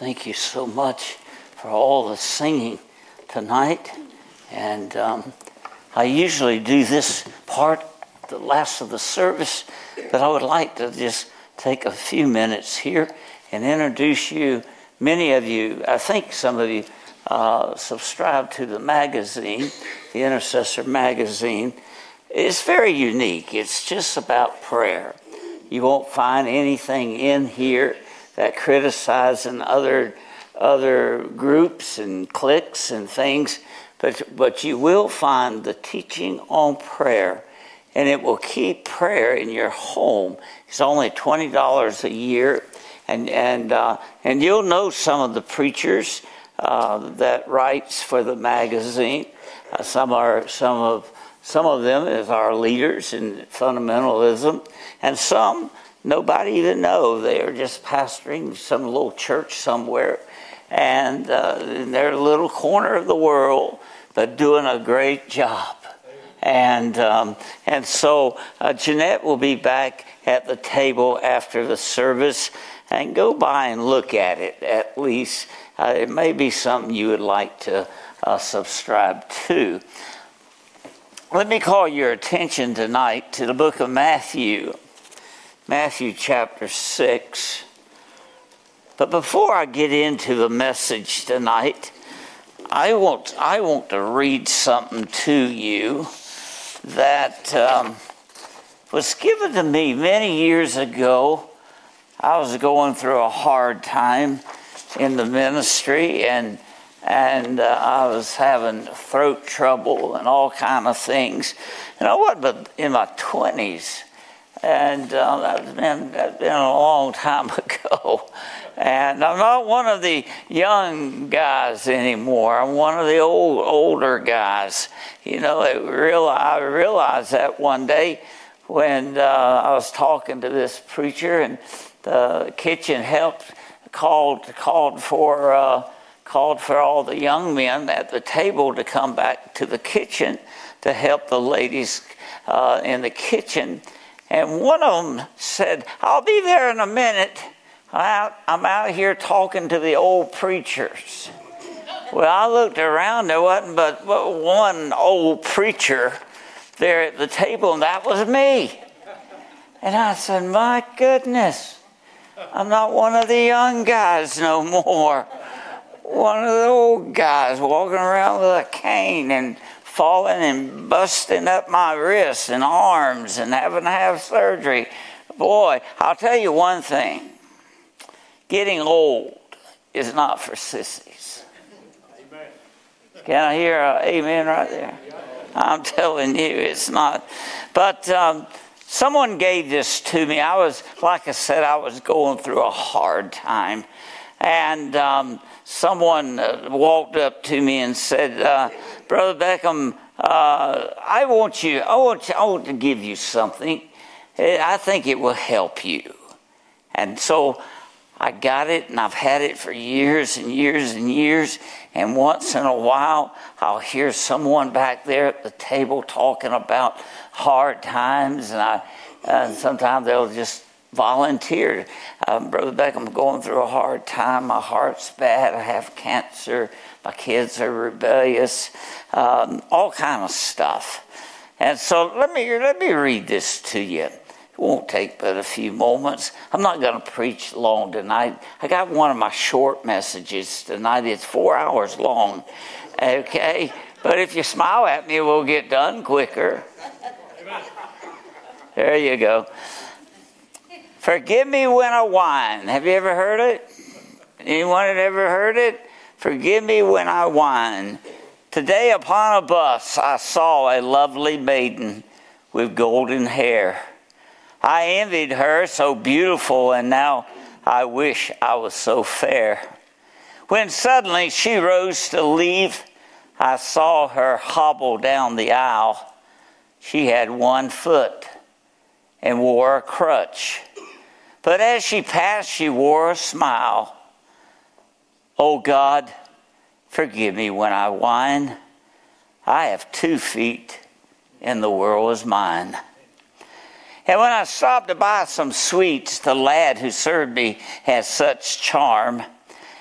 Thank you so much for all the singing tonight. And um, I usually do this part, the last of the service, but I would like to just take a few minutes here and introduce you. Many of you, I think some of you, uh, subscribe to the magazine, the Intercessor magazine. It's very unique. It's just about prayer. You won't find anything in here that criticizing other other groups and cliques and things, but but you will find the teaching on prayer, and it will keep prayer in your home. It's only twenty dollars a year, and and uh, and you'll know some of the preachers uh, that writes for the magazine. Uh, some are some of some of them is our leaders in fundamentalism, and some nobody even know they are just pastoring some little church somewhere, and uh, in their little corner of the world, but doing a great job. And um, and so uh, Jeanette will be back at the table after the service, and go by and look at it at least. Uh, it may be something you would like to uh, subscribe to. Let me call your attention tonight to the book of Matthew, Matthew chapter 6. But before I get into the message tonight, I want, I want to read something to you that um, was given to me many years ago. I was going through a hard time in the ministry and and uh, I was having throat trouble and all kind of things. And I wasn't in my twenties, and uh, that's been that's been a long time ago. And I'm not one of the young guys anymore. I'm one of the old older guys. You know, it real, I realized that one day when uh, I was talking to this preacher, and the kitchen helped called called for uh, called for all the young men at the table to come back to the kitchen to help the ladies uh, in the kitchen. And one of them said, I'll be there in a minute. I'm out, I'm out here talking to the old preachers. Well, I looked around, there wasn't but one old preacher there at the table, and that was me. And I said, My goodness, I'm not one of the young guys no more one of the old guys walking around with a cane and falling and busting up my wrists and arms and having to have surgery. Boy, I'll tell you one thing getting old is not for sissies. Amen. Can I hear an amen right there? I'm telling you, it's not. But um, someone gave this to me. I was, like I said, I was going through a hard time. And um, someone uh, walked up to me and said, uh, Brother Beckham, uh, I want you, I want, you, I want to give you something. I think it will help you. And so I got it, and I've had it for years and years and years. And once in a while, I'll hear someone back there at the table talking about hard times, and I, and sometimes they'll just volunteered. Um, Brother Beckham, I'm going through a hard time. My heart's bad. I have cancer. My kids are rebellious. Um, all kind of stuff. And so let me let me read this to you. It won't take but a few moments. I'm not going to preach long tonight. I got one of my short messages tonight. It's four hours long. Okay, but if you smile at me, we'll get done quicker. There you go. Forgive me when I whine. Have you ever heard it? Anyone had ever heard it? Forgive me when I whine. Today upon a bus I saw a lovely maiden with golden hair. I envied her, so beautiful, and now I wish I was so fair. When suddenly she rose to leave, I saw her hobble down the aisle. She had one foot and wore a crutch. But as she passed, she wore a smile. Oh God, forgive me when I whine. I have two feet, and the world is mine. And when I stopped to buy some sweets, the lad who served me had such charm.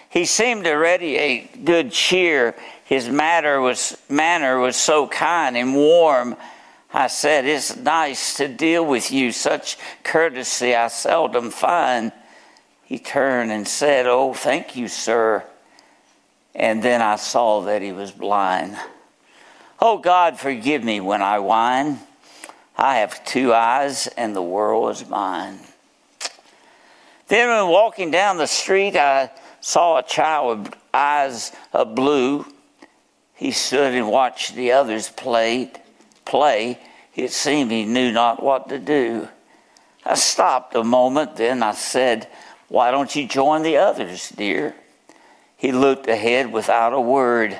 He seemed to radiate good cheer. His manner was, manner was so kind and warm. I said, It's nice to deal with you. Such courtesy I seldom find. He turned and said, Oh, thank you, sir. And then I saw that he was blind. Oh, God, forgive me when I whine. I have two eyes, and the world is mine. Then, when walking down the street, I saw a child with eyes of blue. He stood and watched the others play. Play. It seemed he knew not what to do. I stopped a moment, then I said, Why don't you join the others, dear? He looked ahead without a word.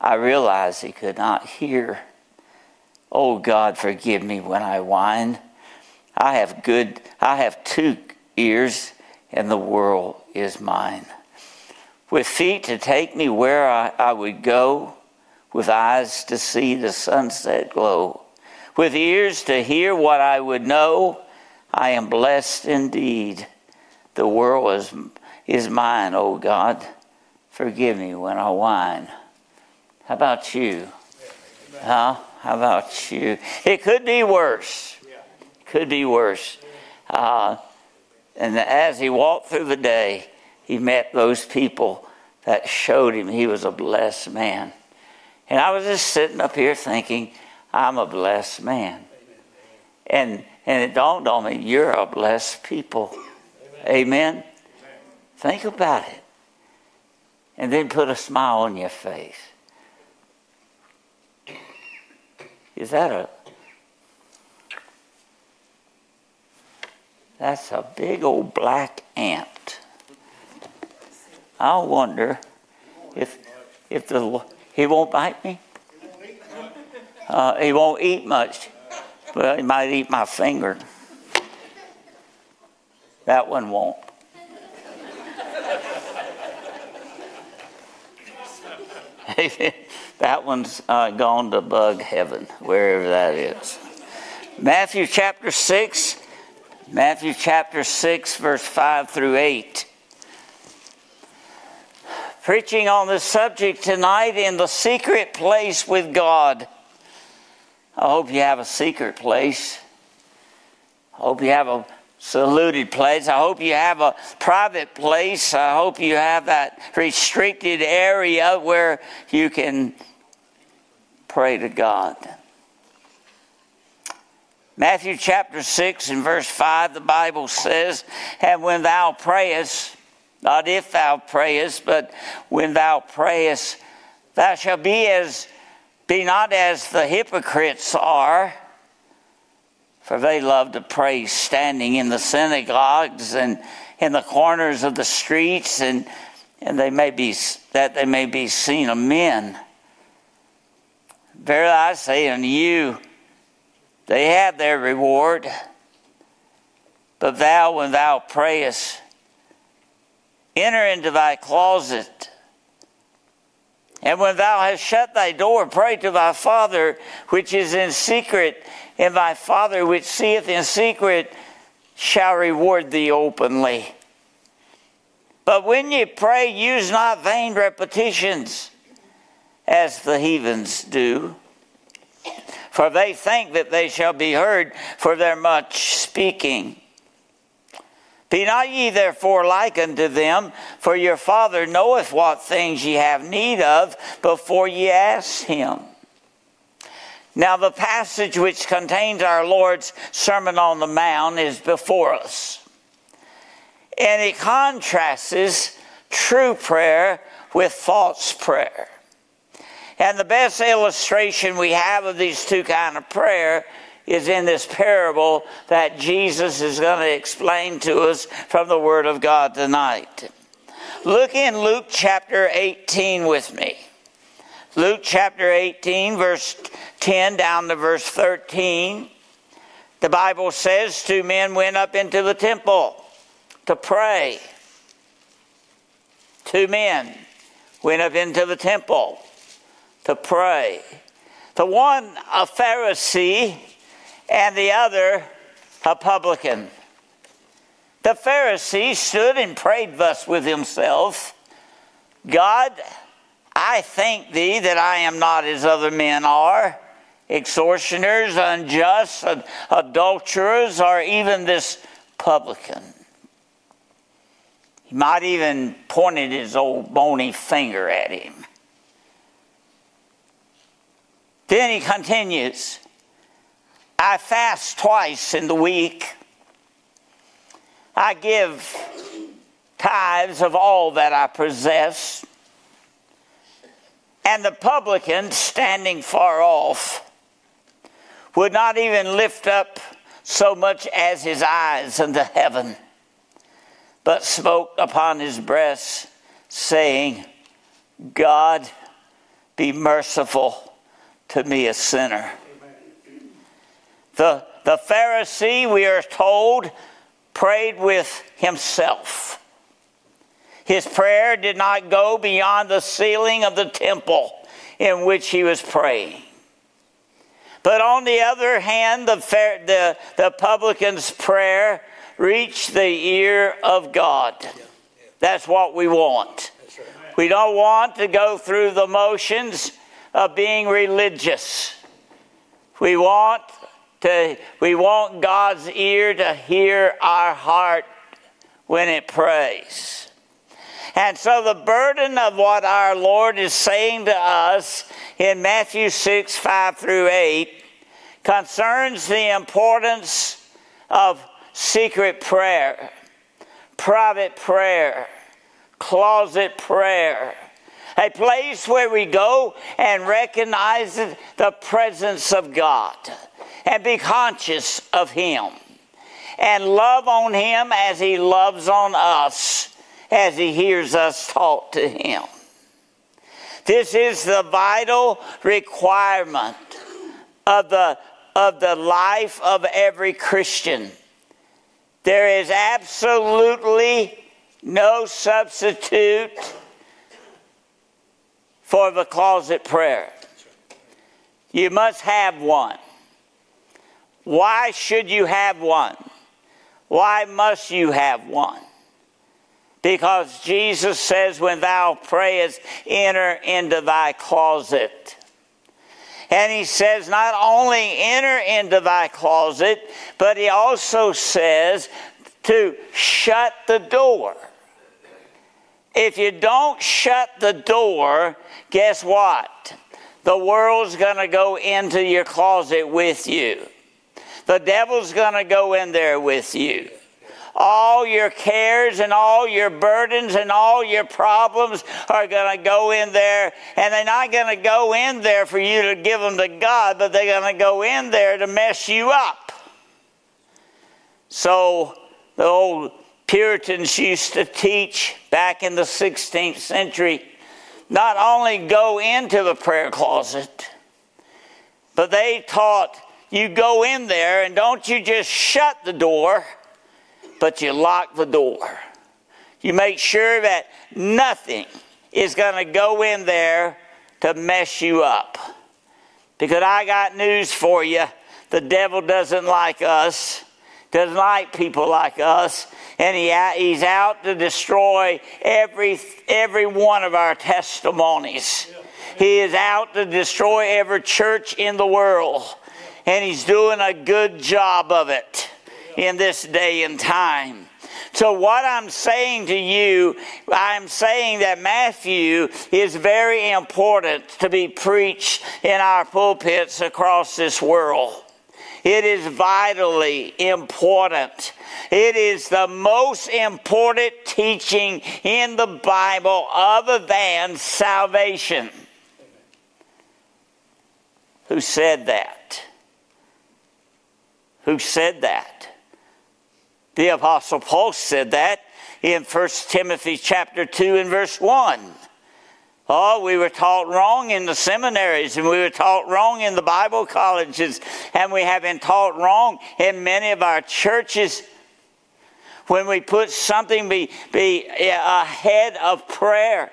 I realized he could not hear. Oh God, forgive me when I whine. I have good I have two ears and the world is mine. With feet to take me where I, I would go, with eyes to see the sunset glow, with ears to hear what I would know, I am blessed indeed. The world is, is mine, O oh God. Forgive me when I whine. How about you? Huh? How about you? It could be worse. Could be worse. Uh, and as he walked through the day, he met those people that showed him he was a blessed man. And I was just sitting up here thinking, I'm a blessed man. And, and it dawned on me, you're a blessed people. Amen. Amen. Think about it. And then put a smile on your face. Is that a That's a big old black ant. I wonder if if the he won't bite me. Uh, he won't eat much, but he might eat my finger. That one won't. that one's uh, gone to bug heaven, wherever that is. Matthew chapter 6 Matthew chapter 6, verse 5 through 8. Preaching on this subject tonight in the secret place with God. I hope you have a secret place. I hope you have a saluted place. I hope you have a private place. I hope you have that restricted area where you can pray to God. Matthew chapter 6 and verse 5, the Bible says, And when thou prayest, not if thou prayest, but when thou prayest, thou shalt be as be not as the hypocrites are, for they love to pray standing in the synagogues and in the corners of the streets, and, and they may be that they may be seen of men. Verily I say unto you, they have their reward. But thou, when thou prayest, enter into thy closet. And when thou hast shut thy door, pray to thy Father which is in secret, and thy Father which seeth in secret shall reward thee openly. But when ye pray, use not vain repetitions as the heathens do for they think that they shall be heard for their much speaking. Be not ye therefore like unto them, for your Father knoweth what things ye have need of before ye ask him. Now, the passage which contains our Lord's Sermon on the Mount is before us. And it contrasts true prayer with false prayer. And the best illustration we have of these two kind of prayer is in this parable that Jesus is going to explain to us from the Word of God tonight. Look in Luke chapter 18 with me. Luke chapter 18, verse 10 down to verse 13. The Bible says two men went up into the temple to pray. Two men went up into the temple to pray. The one a Pharisee and the other a publican. The Pharisee stood and prayed thus with himself God, I thank thee that I am not as other men are, extortioners, unjust, adulterers, or even this publican. He might even pointed his old bony finger at him. Then he continues, I fast twice in the week. I give tithes of all that I possess. And the publican, standing far off, would not even lift up so much as his eyes unto heaven but spoke upon his breast, saying, God, be merciful to me, a sinner. The, the Pharisee, we are told, prayed with himself. His prayer did not go beyond the ceiling of the temple in which he was praying. But on the other hand, the, the, the publican's prayer reached the ear of God. That's what we want. We don't want to go through the motions of being religious. We want to we want God's ear to hear our heart when it prays. And so the burden of what our Lord is saying to us in Matthew 6, 5 through 8 concerns the importance of secret prayer, private prayer, closet prayer, a place where we go and recognize the presence of God and be conscious of Him and love on Him as He loves on us as He hears us talk to Him. This is the vital requirement of the, of the life of every Christian there is absolutely no substitute for the closet prayer. You must have one. Why should you have one? Why must you have one? Because Jesus says, When thou prayest, enter into thy closet. And he says, not only enter into thy closet, but he also says to shut the door. If you don't shut the door, guess what? The world's going to go into your closet with you. The devil's going to go in there with you all your cares and all your burdens and all your problems are going to go in there. And they're not going to go in there for you to give them to God, but they're going to go in there to mess you up. So the old Puritans used to teach back in the 16th century not only go into the prayer closet, but they taught you go in there and don't you just shut the door but you lock the door. You make sure that nothing is going to go in there to mess you up. Because I got news for you. The devil doesn't like us, doesn't like people like us, and he, he's out to destroy every, every one of our testimonies. He is out to destroy every church in the world, and he's doing a good job of it in this day and time. So, what I'm saying to you, I'm saying that Matthew is very important to be preached in our pulpits across this world. It is vitally important. It is the most important teaching in the Bible other than salvation. Who said that? Who said that? The Apostle Paul said that in 1 Timothy chapter 2 and verse 1. Oh, we were taught wrong in the seminaries and we were taught wrong in the Bible colleges and we have been taught wrong in many of our churches when we put something be, be ahead of prayer.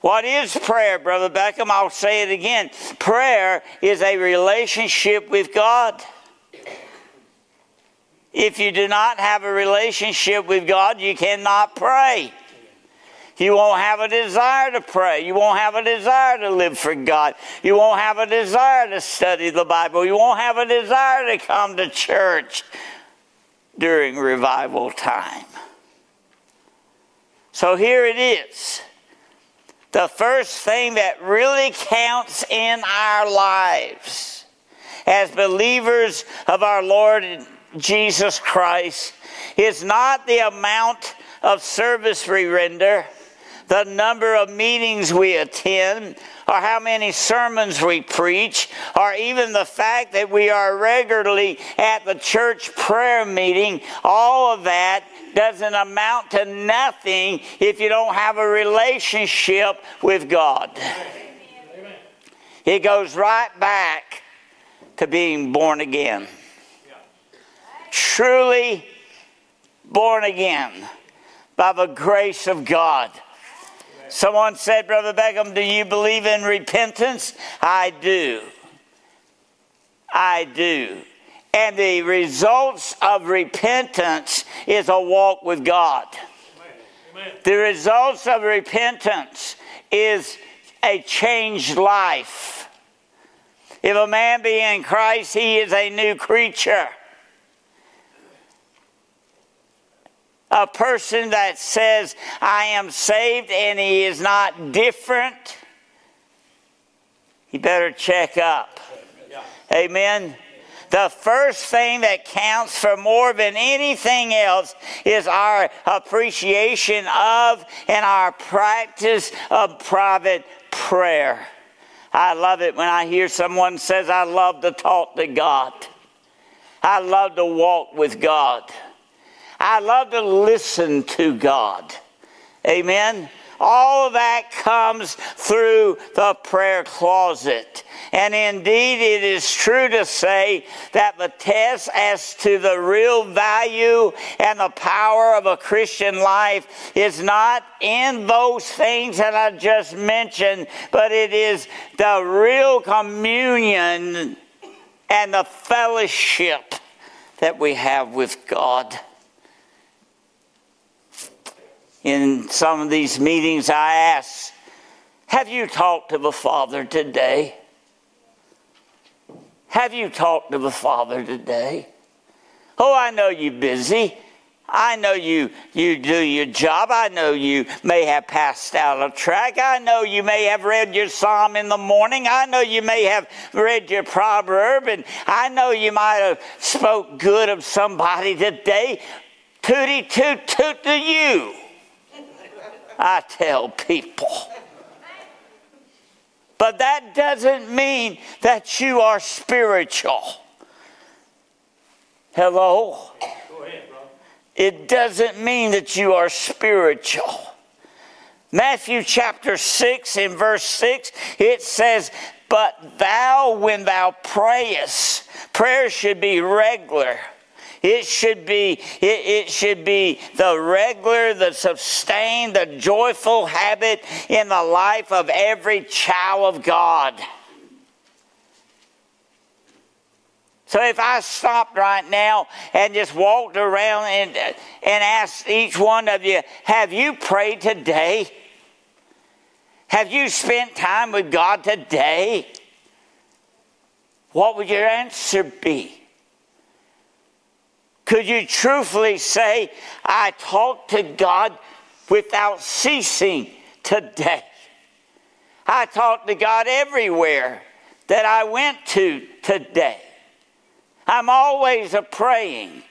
What is prayer, Brother Beckham? I'll say it again. Prayer is a relationship with God. If you do not have a relationship with God, you cannot pray. You won't have a desire to pray. You won't have a desire to live for God. You won't have a desire to study the Bible. You won't have a desire to come to church during revival time. So here it is. The first thing that really counts in our lives as believers of our Lord Jesus Christ is not the amount of service we render the number of meetings we attend, or how many sermons we preach, or even the fact that we are regularly at the church prayer meeting, all of that doesn't amount to nothing if you don't have a relationship with God. It goes right back to being born again. Truly born again by the grace of God. Someone said, Brother Beckham, do you believe in repentance? I do. I do. And the results of repentance is a walk with God. Amen. The results of repentance is a changed life. If a man be in Christ, he is a new creature. A person that says, I am saved, and he is not different, he better check up. Amen. The first thing that counts for more than anything else is our appreciation of and our practice of private prayer. I love it when I hear someone says, I love to talk to God. I love to walk with God. I love to listen to God. Amen. All of that comes through the prayer closet. And indeed, it is true to say that the test as to the real value and the power of a Christian life is not in those things that I just mentioned, but it is the real communion and the fellowship that we have with God in some of these meetings, I ask, Have you talked to the Father today? Have you talked to the Father today? Oh, I know you're busy. I know you, you do your job. I know you may have passed out a track. I know you may have read your psalm in the morning. I know you may have read your proverb. And I know you might have spoke good of somebody today. Tooty toot toot to you. I tell people. But that doesn't mean that you are spiritual. Hello? Ahead, it doesn't mean that you are spiritual. Matthew chapter 6 in verse 6, it says, But thou, when thou prayest, prayer should be regular it should be, it, it should be the regular, the sustained, the joyful habit in the life of every child of God. So if I stopped right now and just walked around and, and asked each one of you, have you prayed today? Have you spent time with God today? What would your answer be? Could you truthfully say, I talked to God without ceasing today? I talked to God everywhere that I went to today. I'm always a praying.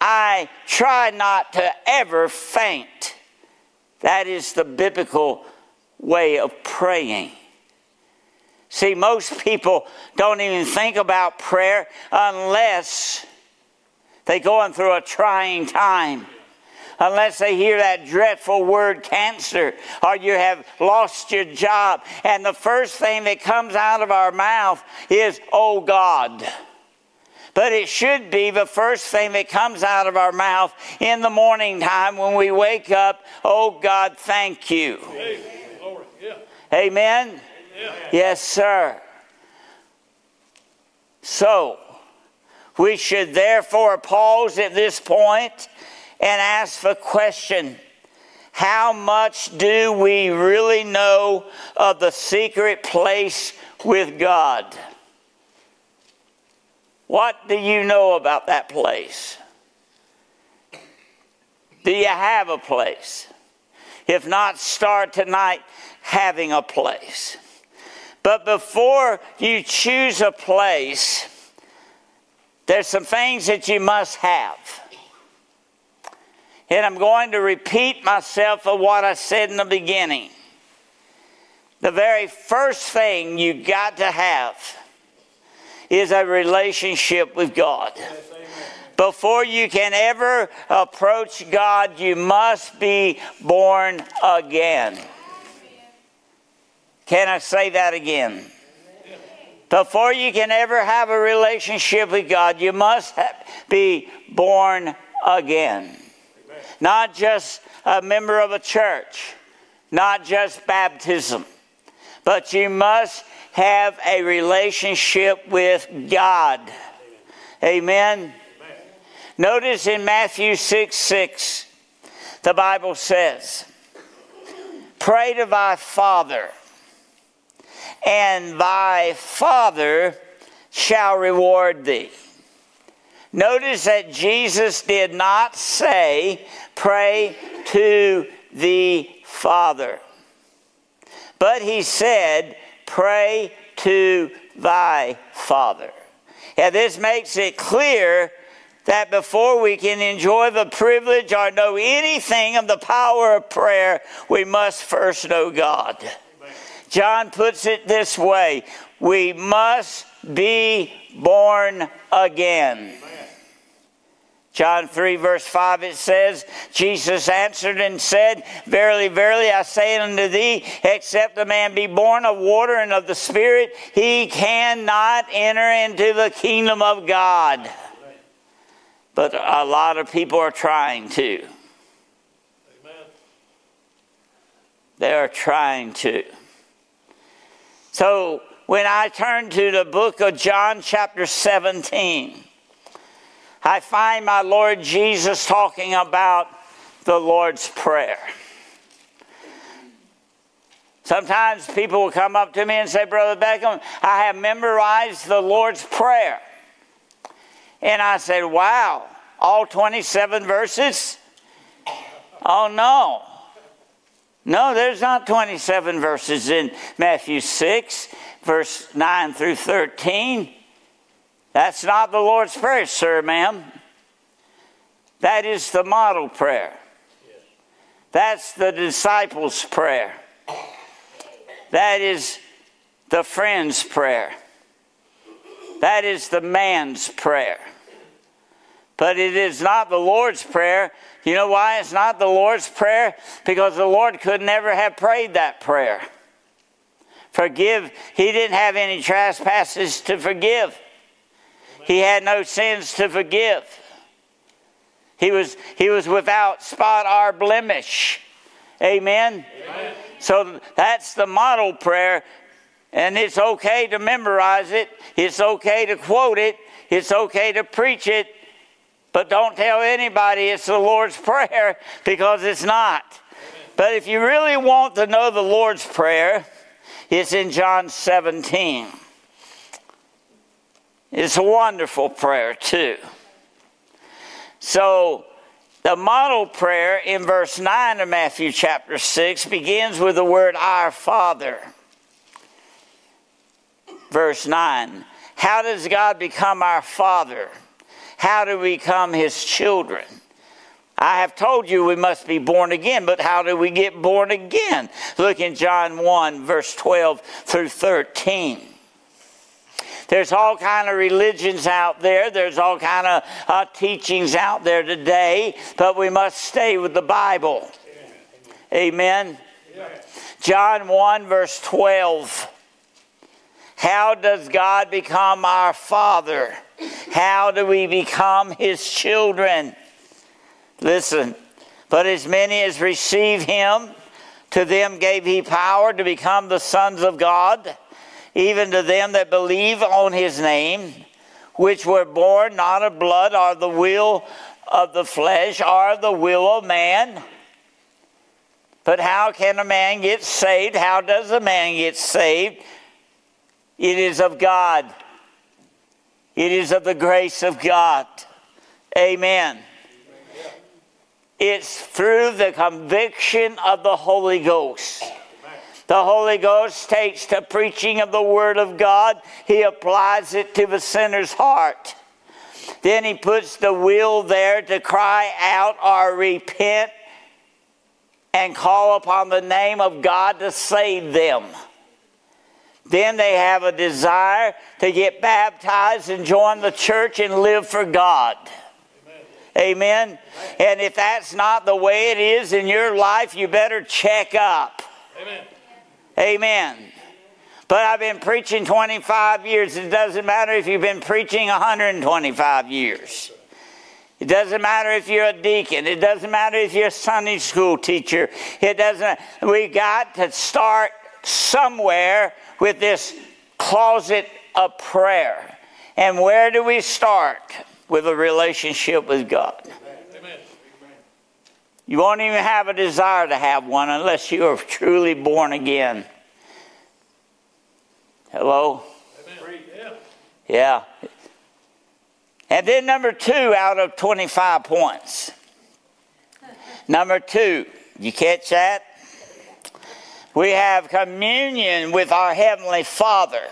I try not to ever faint. That is the biblical way of praying. See, most people don't even think about prayer unless they're going through a trying time. Unless they hear that dreadful word cancer or you have lost your job. And the first thing that comes out of our mouth is, oh God. But it should be the first thing that comes out of our mouth in the morning time when we wake up. Oh God, thank you. Amen? Yes, sir. So, we should therefore pause at this point and ask the question How much do we really know of the secret place with God? What do you know about that place? Do you have a place? If not, start tonight having a place. But before you choose a place, there's some things that you must have. And I'm going to repeat myself of what I said in the beginning. The very first thing you got to have is a relationship with God. Before you can ever approach God, you must be born again. Can I say that again? Before you can ever have a relationship with God, you must be born again. Not just a member of a church, not just baptism, but you must have a relationship with God. Amen. Amen. Notice in Matthew 6 6, the Bible says, Pray to thy Father, and thy Father shall reward thee. Notice that Jesus did not say, Pray to the Father, but he said, Pray to thy Father. Yeah, this makes it clear that before we can enjoy the privilege or know anything of the power of prayer, we must first know God. John puts it this way we must be born again. John 3, verse 5, it says, Jesus answered and said, Verily, verily, I say unto thee, except a man be born of water and of the Spirit, he cannot enter into the kingdom of God. But a lot of people are trying to. They are trying to. So when I turn to the book of John, chapter 17, I find my Lord Jesus talking about the Lord's Prayer. Sometimes people will come up to me and say, Brother Beckham, I have memorized the Lord's Prayer. And I said, Wow, all 27 verses? Oh, no. No, there's not 27 verses in Matthew 6, verse 9 through 13. That's not the Lord's Prayer, sir, ma'am. That is the model prayer. That's the disciples' prayer. That is the friend's prayer. That is the man's prayer. But it is not the Lord's prayer. You know why it's not the Lord's prayer? Because the Lord could never have prayed that prayer. Forgive, He didn't have any trespasses to forgive. He had no sins to forgive. He was, he was without spot or blemish. Amen? Amen? So that's the model prayer, and it's okay to memorize it, it's okay to quote it, it's okay to preach it, but don't tell anybody it's the Lord's Prayer because it's not. But if you really want to know the Lord's Prayer, it's in John 17. It's a wonderful prayer, too. So, the model prayer in verse 9 of Matthew chapter 6 begins with the word Our Father. Verse 9 How does God become our Father? How do we become His children? I have told you we must be born again, but how do we get born again? Look in John 1, verse 12 through 13. There's all kind of religions out there. There's all kind of uh, teachings out there today, but we must stay with the Bible. Amen. Amen. John 1 verse 12. How does God become our Father? How do we become His children? Listen, but as many as receive Him, to them gave He power to become the sons of God even to them that believe on his name, which were born not of blood or the will of the flesh or the will of man, But how can a man get saved? How does a man get saved? It is of God. It is of the grace of God. Amen. It's through the conviction of the Holy Ghost. The Holy Ghost takes the preaching of the Word of God, He applies it to the sinner's heart. Then He puts the will there to cry out or repent and call upon the name of God to save them. Then they have a desire to get baptized and join the church and live for God. Amen. Amen. And if that's not the way it is in your life, you better check up. Amen. Amen. But I've been preaching 25 years. It doesn't matter if you've been preaching 125 years. It doesn't matter if you're a deacon. It doesn't matter if you're a Sunday school teacher. It doesn't. We got to start somewhere with this closet of prayer. And where do we start? With a relationship with God. Amen. You won't even have a desire to have one unless you are truly born again. Hello? Amen. Yeah. And then number two out of 25 points. Number two, you catch that? We have communion with our Heavenly Father.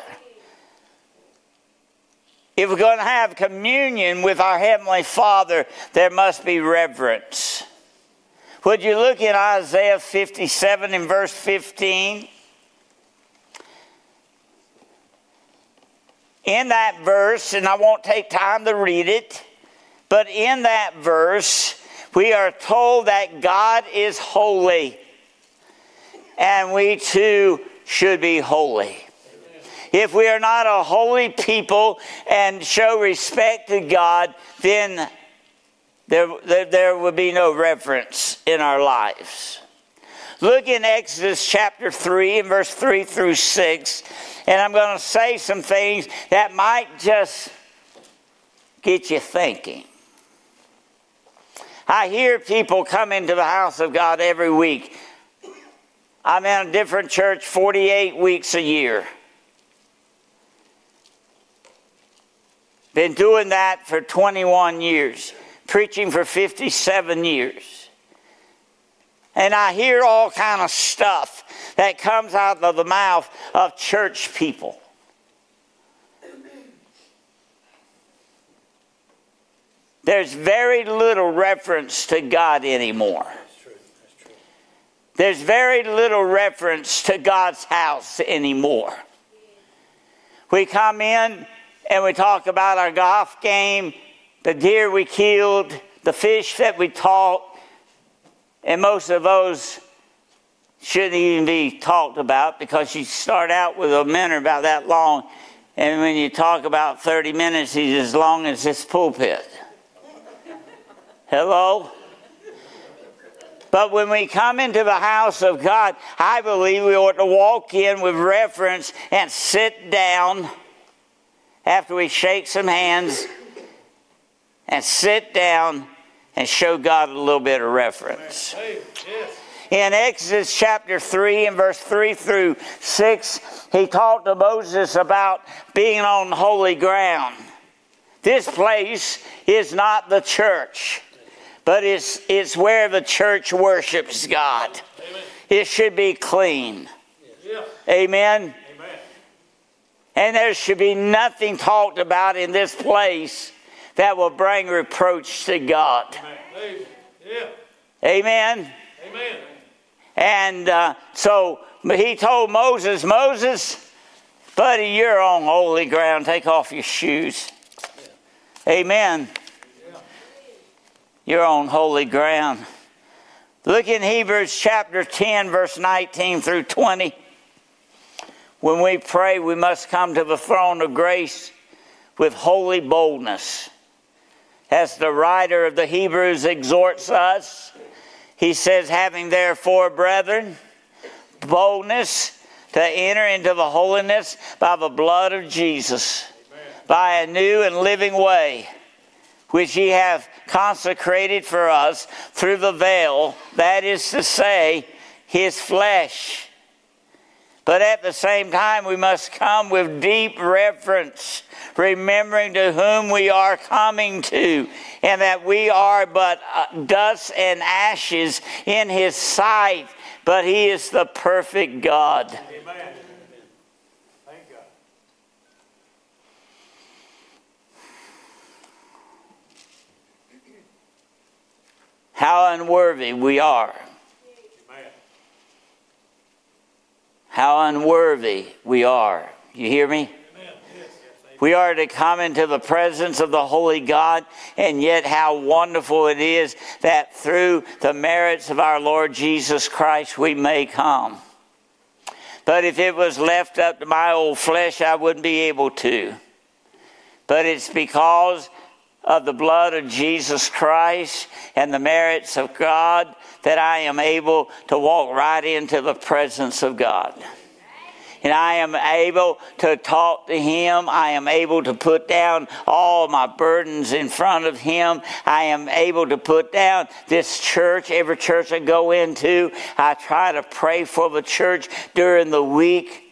If we're going to have communion with our Heavenly Father, there must be reverence. Would you look in Isaiah 57 and verse 15? in that verse, and I won't take time to read it, but in that verse, we are told that God is holy, and we too should be holy. If we are not a holy people and show respect to God, then there, there, there would be no reverence in our lives. Look in Exodus chapter 3 and verse 3 through 6 and I'm going to say some things that might just get you thinking. I hear people come into the house of God every week. I'm in a different church 48 weeks a year. Been doing that for 21 years, preaching for 57 years. And I hear all kind of stuff that comes out of the mouth of church people. There's very little reference to God anymore. There's very little reference to God's house anymore. We come in and we talk about our golf game, the deer we killed, the fish that we caught, and most of those shouldn't even be talked about because you start out with a minute about that long, and when you talk about 30 minutes, he's as long as this pulpit. Hello? But when we come into the house of God, I believe we ought to walk in with reverence and sit down after we shake some hands and sit down and show God a little bit of reverence. In Exodus chapter 3 and verse 3 through 6, he talked to Moses about being on holy ground. This place is not the church, but it's, it's where the church worships God. Amen. It should be clean. Yeah. Amen. Amen. And there should be nothing talked about in this place that will bring reproach to God. Amen. Yeah. Amen. Amen. And uh, so he told Moses, Moses, buddy, you're on holy ground. Take off your shoes. Amen. You're on holy ground. Look in Hebrews chapter 10, verse 19 through 20. When we pray, we must come to the throne of grace with holy boldness. As the writer of the Hebrews exhorts us, he says, having therefore, brethren, boldness to enter into the holiness by the blood of Jesus, Amen. by a new and living way, which ye have consecrated for us through the veil, that is to say, his flesh. But at the same time, we must come with deep reverence, remembering to whom we are coming to, and that we are but uh, dust and ashes in His sight, but He is the perfect God. Amen. Thank God. How unworthy we are. how unworthy we are. You hear me? We are to come into the presence of the Holy God, and yet how wonderful it is that through the merits of our Lord Jesus Christ we may come. But if it was left up to my old flesh, I wouldn't be able to. But it's because of the blood of Jesus Christ and the merits of God that I am able to walk right into the presence of God. And I am able to talk to Him. I am able to put down all my burdens in front of Him. I am able to put down this church, every church I go into. I try to pray for the church during the week.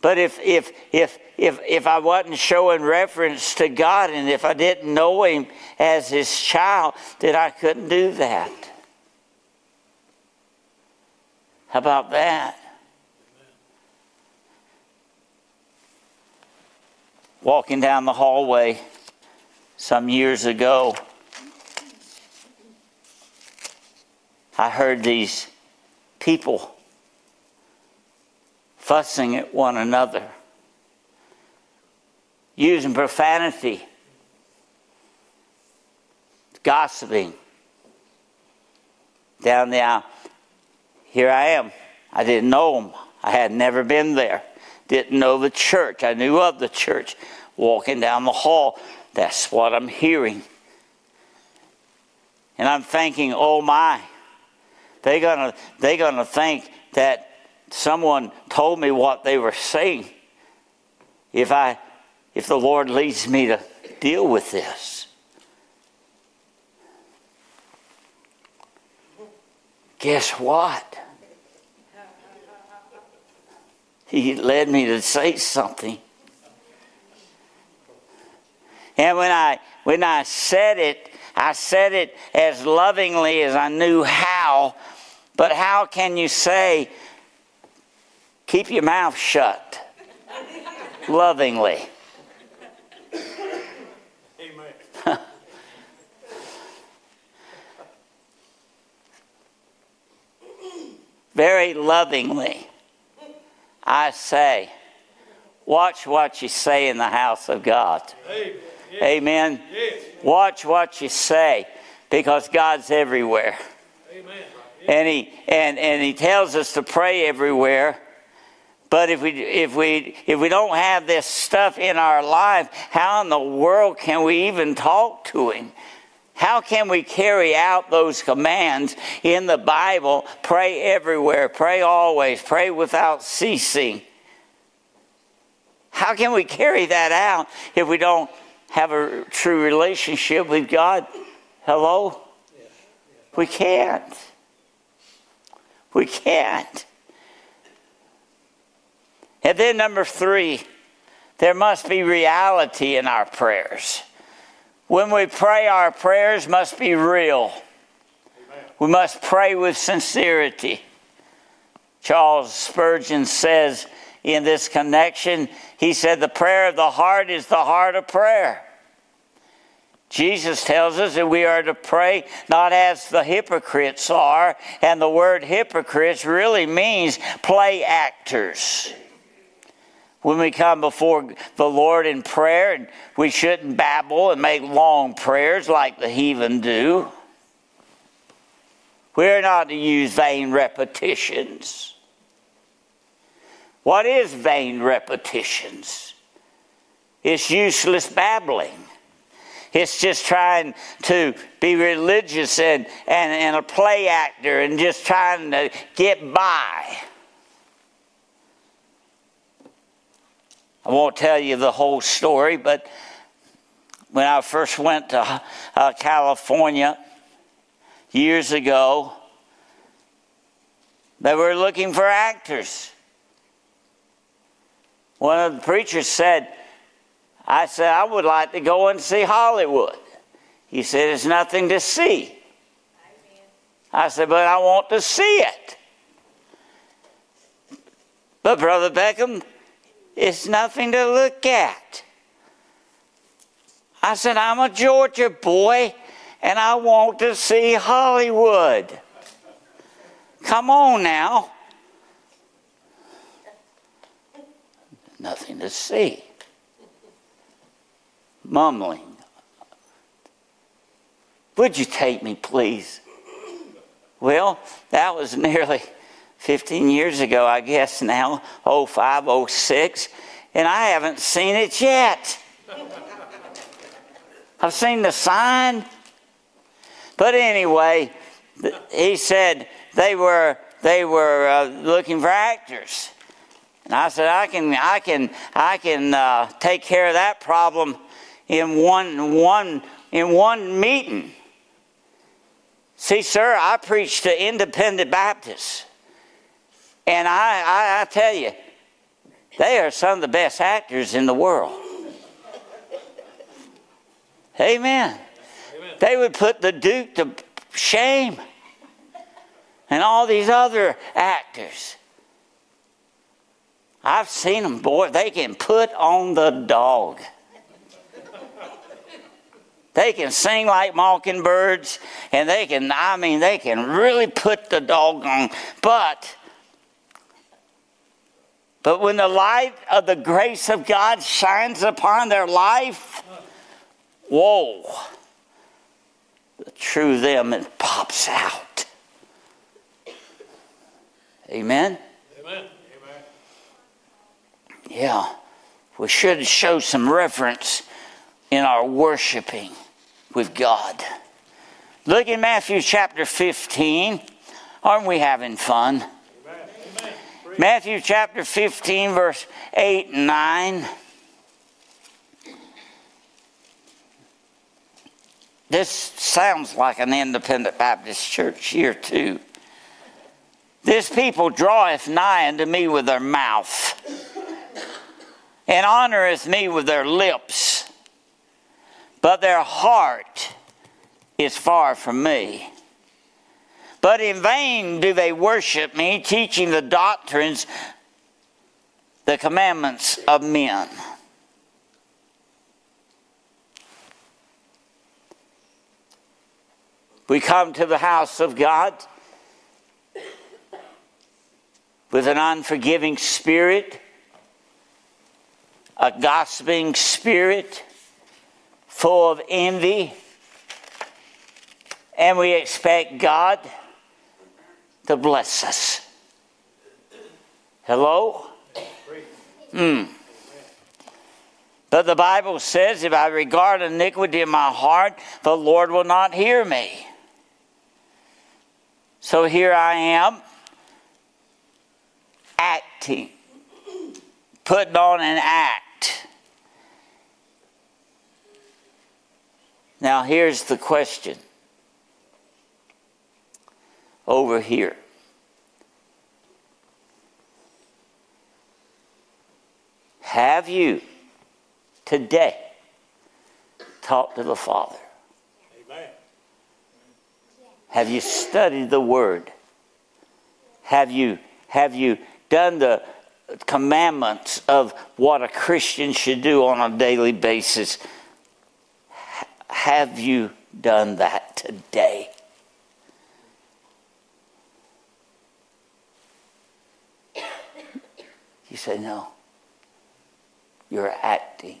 But if, if, if, if, if I wasn't showing reference to God and if I didn't know Him as His child, then I couldn't do that. How about that? Walking down the hallway some years ago, I heard these people fussing at one another, using profanity, gossiping down the aisle here I am. I didn't know them. I had never been there. Didn't know the church. I knew of the church. Walking down the hall, that's what I'm hearing. And I'm thinking, oh my, they're gonna they're gonna think that someone told me what they were saying. If I if the Lord leads me to deal with this. Guess what? He led me to say something. And when I when I said it, I said it as lovingly as I knew how. But how can you say, keep your mouth shut lovingly? Very lovingly. I say, watch what you say in the house of God. Amen. Amen. Yes. Watch what you say because God's everywhere. Amen. And he and, and he tells us to pray everywhere. But if we if we if we don't have this stuff in our life, how in the world can we even talk to him? How can we carry out those commands in the Bible? Pray everywhere, pray always, pray without ceasing. How can we carry that out if we don't have a true relationship with God? Hello? We can't. We can't. And then, number three, there must be reality in our prayers. When we pray, our prayers must be real. Amen. We must pray with sincerity. Charles Spurgeon says in this connection, he said, The prayer of the heart is the heart of prayer. Jesus tells us that we are to pray not as the hypocrites are, and the word hypocrites really means play actors when we come before the Lord in prayer, and we shouldn't babble and make long prayers like the heathen do. We're not to use vain repetitions. What is vain repetitions? It's useless babbling. It's just trying to be religious and, and, and a play actor and just trying to get by. I won't tell you the whole story, but when I first went to uh, California years ago, They were looking for actors. One of the preachers said, I said, I would like to go and see Hollywood. He said, There's nothing to see. I said, But I want to see it. But, Brother Beckham, it's nothing to look at. I said, I'm a Georgia boy and I want to see Hollywood. Come on now. Nothing to see. Mumbling. Would you take me, please? Well, that was nearly 15 years ago, I guess now, 05, 06, and I haven't seen it yet. I've seen the sign. But anyway, he said they were they were uh, looking for actors, and I said I can I can I can uh, take care of that problem in one one in one meeting. See, sir, I preach to independent Baptists, and I, I, I tell you, they are some of the best actors in the world. Amen. Amen. They would put the Duke to shame and all these other actors. I've seen them, boy, they can put on the dog. They can sing like mockingbirds, and they can, I mean, they can really put the dog on. But, but when the light of the grace of God shines upon their life, whoa, the true them, it pops out. Amen? Amen. Amen. Yeah, we should show some reverence in our worshiping with God. Look in Matthew chapter 15. Aren't we having fun? Matthew chapter 15, verse 8 and 9. This sounds like an independent Baptist church here, too. This people draweth nigh unto me with their mouth, and honoreth me with their lips, but their heart is far from me. But in vain do they worship me, teaching the doctrines, the commandments of men. We come to the house of God with an unforgiving spirit, a gossiping spirit, full of envy, and we expect God to bless us. Hello? Hmm. But the Bible says, if I regard iniquity in my heart, the Lord will not hear me. So here I am acting, putting on an act. Now, here's the question over here. Have you today talked to the Father? Have you studied the Word? Have you, have you done the commandments of what a Christian should do on a daily basis? Have you done that today? You say, no. You're acting.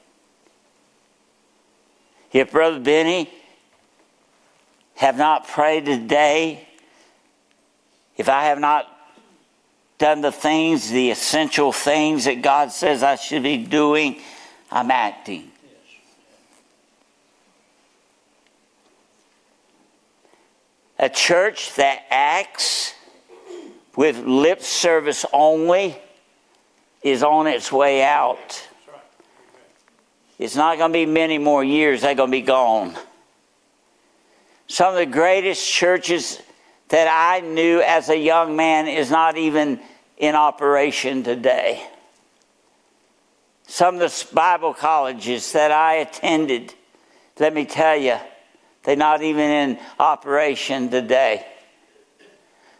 If Brother Benny have not prayed today, if I have not done the things, the essential things that God says I should be doing, I'm acting. A church that acts with lip service only is on its way out. It's not going to be many more years, they're going to be gone. Some of the greatest churches that I knew as a young man is not even in operation today. Some of the Bible colleges that I attended, let me tell you, they're not even in operation today.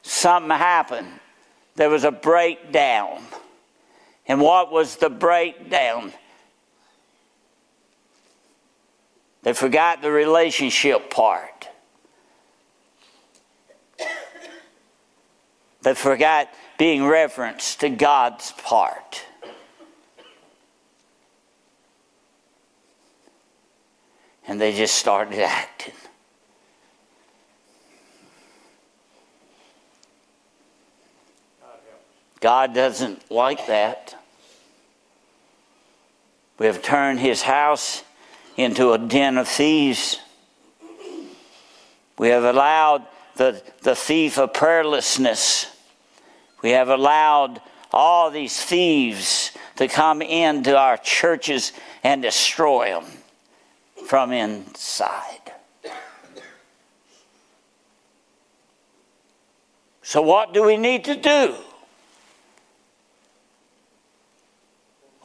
Something happened. There was a breakdown. And what was the breakdown? They forgot the relationship part. They forgot being referenced to God's part. And they just started acting. God doesn't like that. We have turned his house into a den of thieves. We have allowed the, the thief of prayerlessness. We have allowed all these thieves to come into our churches and destroy them from inside. So, what do we need to do?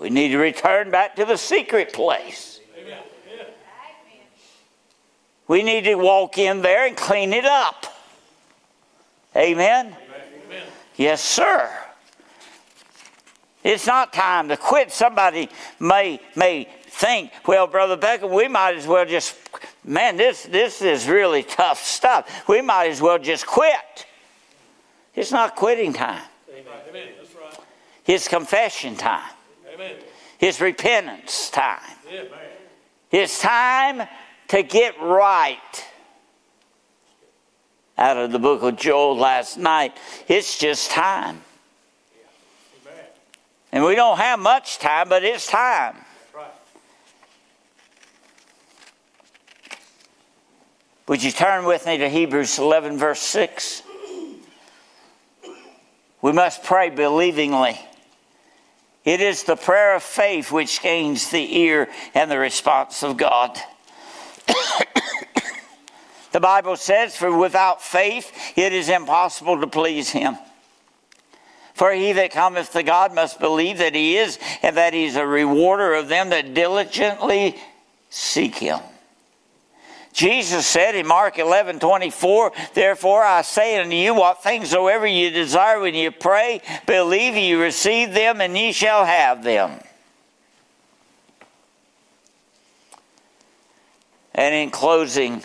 We need to return back to the secret place. Amen. We need to walk in there and clean it up. Amen? Amen. Yes, sir. It's not time to quit. Somebody may may think, well, Brother Beckham, we might as well just man, this this is really tough stuff. We might as well just quit. It's not quitting time. Amen. It's confession time. Amen. It's repentance time. It's time to get right. Out of the book of Joel last night, it's just time. Amen. And we don't have much time, but it's time. Right. Would you turn with me to Hebrews 11, verse 6? We must pray believingly. It is the prayer of faith which gains the ear and the response of God. the Bible says, For without faith it is impossible to please him. For he that cometh to God must believe that he is, and that he is a rewarder of them that diligently seek him. Jesus said in Mark 11 24, Therefore I say unto you, what things soever you desire when you pray, believe you receive them, and ye shall have them. And in closing,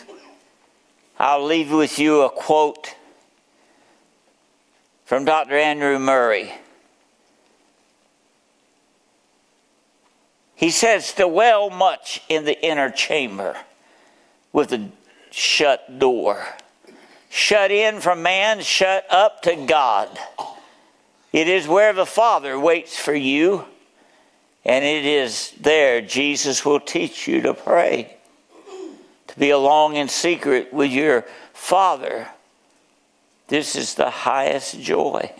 I'll leave with you a quote from Dr. Andrew Murray. He says, Dwell much in the inner chamber with a shut door. Shut in from man, shut up to God. It is where the Father waits for you, and it is there Jesus will teach you to pray, to be along in secret with your Father. This is the highest joy.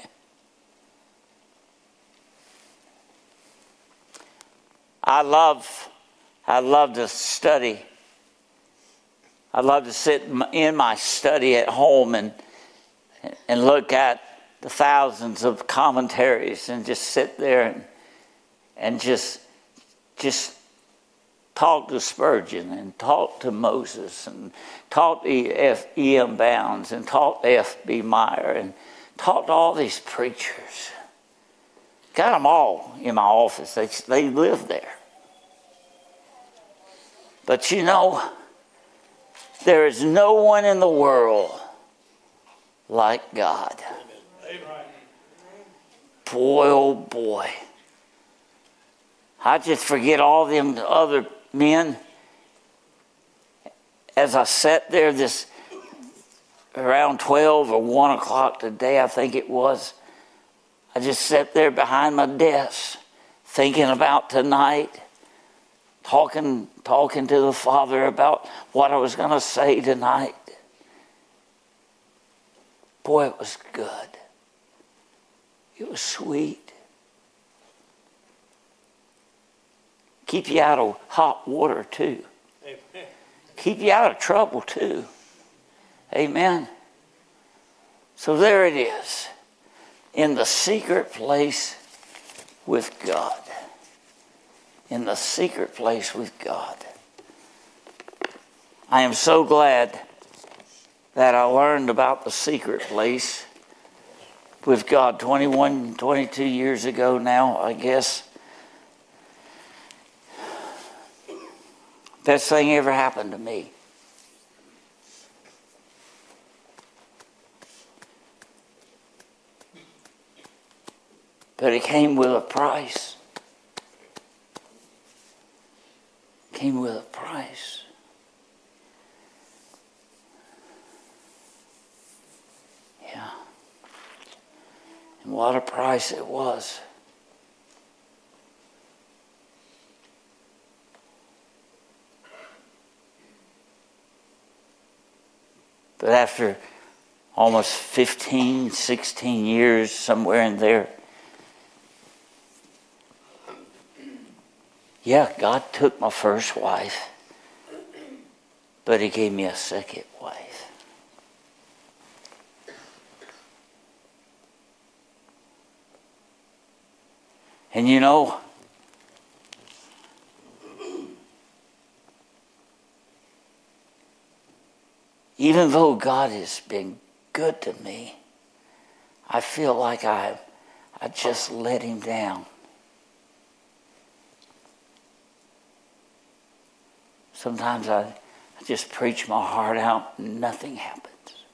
I love, I love to study I love to sit in my study at home and and look at the thousands of commentaries and just sit there and and just just talk to Spurgeon and talk to Moses and talk to F. E. M. Bounds and talk to F. B. Meyer and talk to all these preachers. Got them all in my office. They they live there. But you know, there is no one in the world like God. Boy, oh boy. I just forget all them other men. As I sat there this around 12 or 1 o'clock today, I think it was, I just sat there behind my desk thinking about tonight talking, talking to the Father about what I was going to say tonight. Boy, it was good. It was sweet. Keep you out of hot water, too. Amen. Keep you out of trouble, too. Amen. So there it is, in the secret place with God. In the secret place with God. I am so glad that I learned about the secret place with God 21, 22 years ago now, I guess. Best thing ever happened to me. But it came with a price. Came with a price. Yeah. And what a price it was. But after almost 15, 16 years, somewhere in there, yeah, God took my first wife, but He gave me a second wife. And you know, even though God has been good to me, I feel like I, I just let Him down. Sometimes I, just preach my heart out and nothing happens.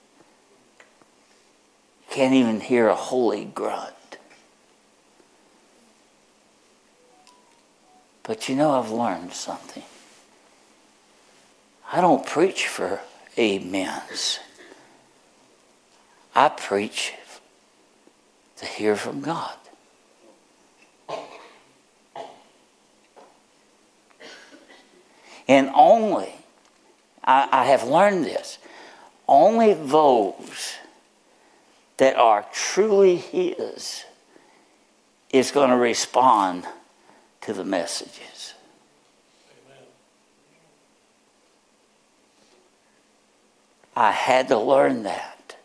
Can't even hear a holy grunt. But you know, I've learned something. I don't preach for amens. I preach to hear from God. And only, I, I have learned this, only those that are truly His is going to respond to the messages. I had to learn that.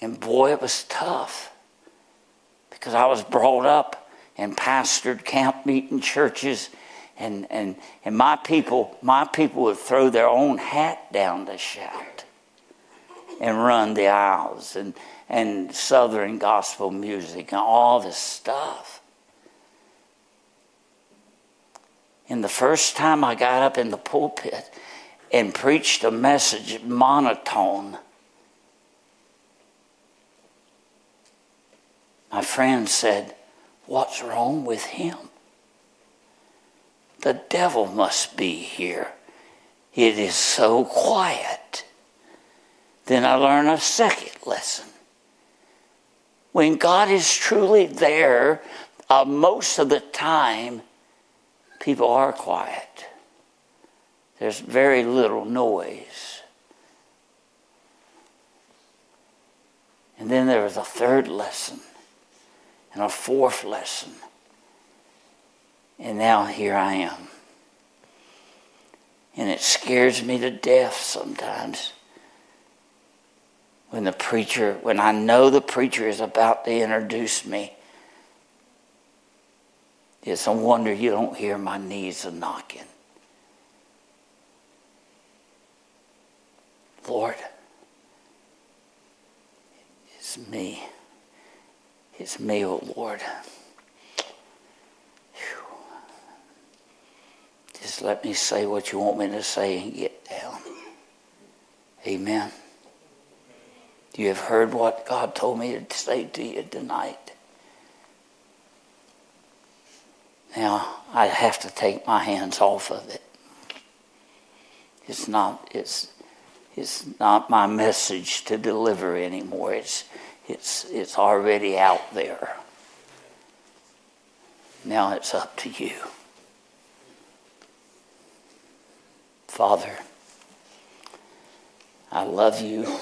And boy, it was tough because I was brought up and pastored camp meeting churches and, and, and my people my people would throw their own hat down to shout and run the aisles and, and southern gospel music and all this stuff. And the first time I got up in the pulpit and preached a message monotone, my friend said, What's wrong with him? The devil must be here. It is so quiet. Then I learn a second lesson. When God is truly there, uh, most of the time, people are quiet. There's very little noise. And then there was a third lesson and a fourth lesson. And now here I am. And it scares me to death sometimes when the preacher, when I know the preacher is about to introduce me. It's a wonder you don't hear my knees a knocking. Lord, it's me. It's me, oh Lord. Just let me say what you want me to say and get down. Amen. You have heard what God told me to say to you tonight. Now I have to take my hands off of it. It's not it's it's not my message to deliver anymore. It's it's it's already out there. Now it's up to you. Father, I love you.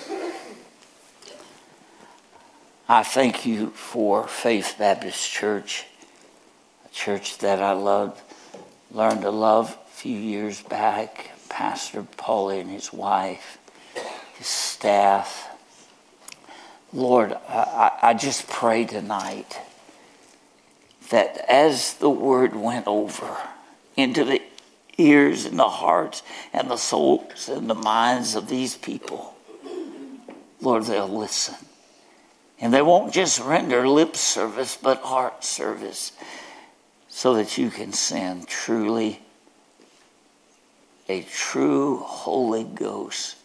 I thank you for Faith Baptist Church, a church that I loved, learned to love a few years back. Pastor Paulie and his wife, his staff, Lord, I, I just pray tonight that as the word went over into the ears and the hearts and the souls and the minds of these people, Lord, they'll listen. And they won't just render lip service, but heart service, so that you can send truly a true Holy Ghost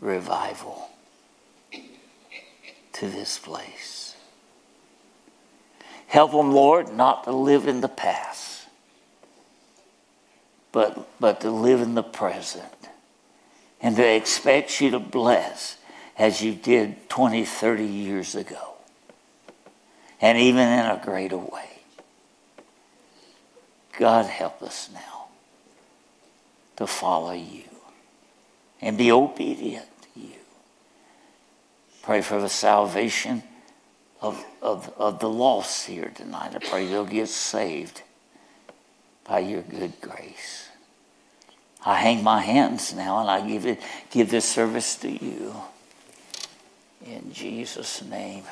revival to this place. Help them, Lord, not to live in the past, but, but to live in the present and to expect you to bless as you did 20, 30 years ago, and even in a greater way. God, help us now to follow you and be obedient to you. Pray for the salvation of, of, of the lost here tonight. I pray they'll get saved by your good grace. I hang my hands now and I give it give this service to you. In Jesus' name.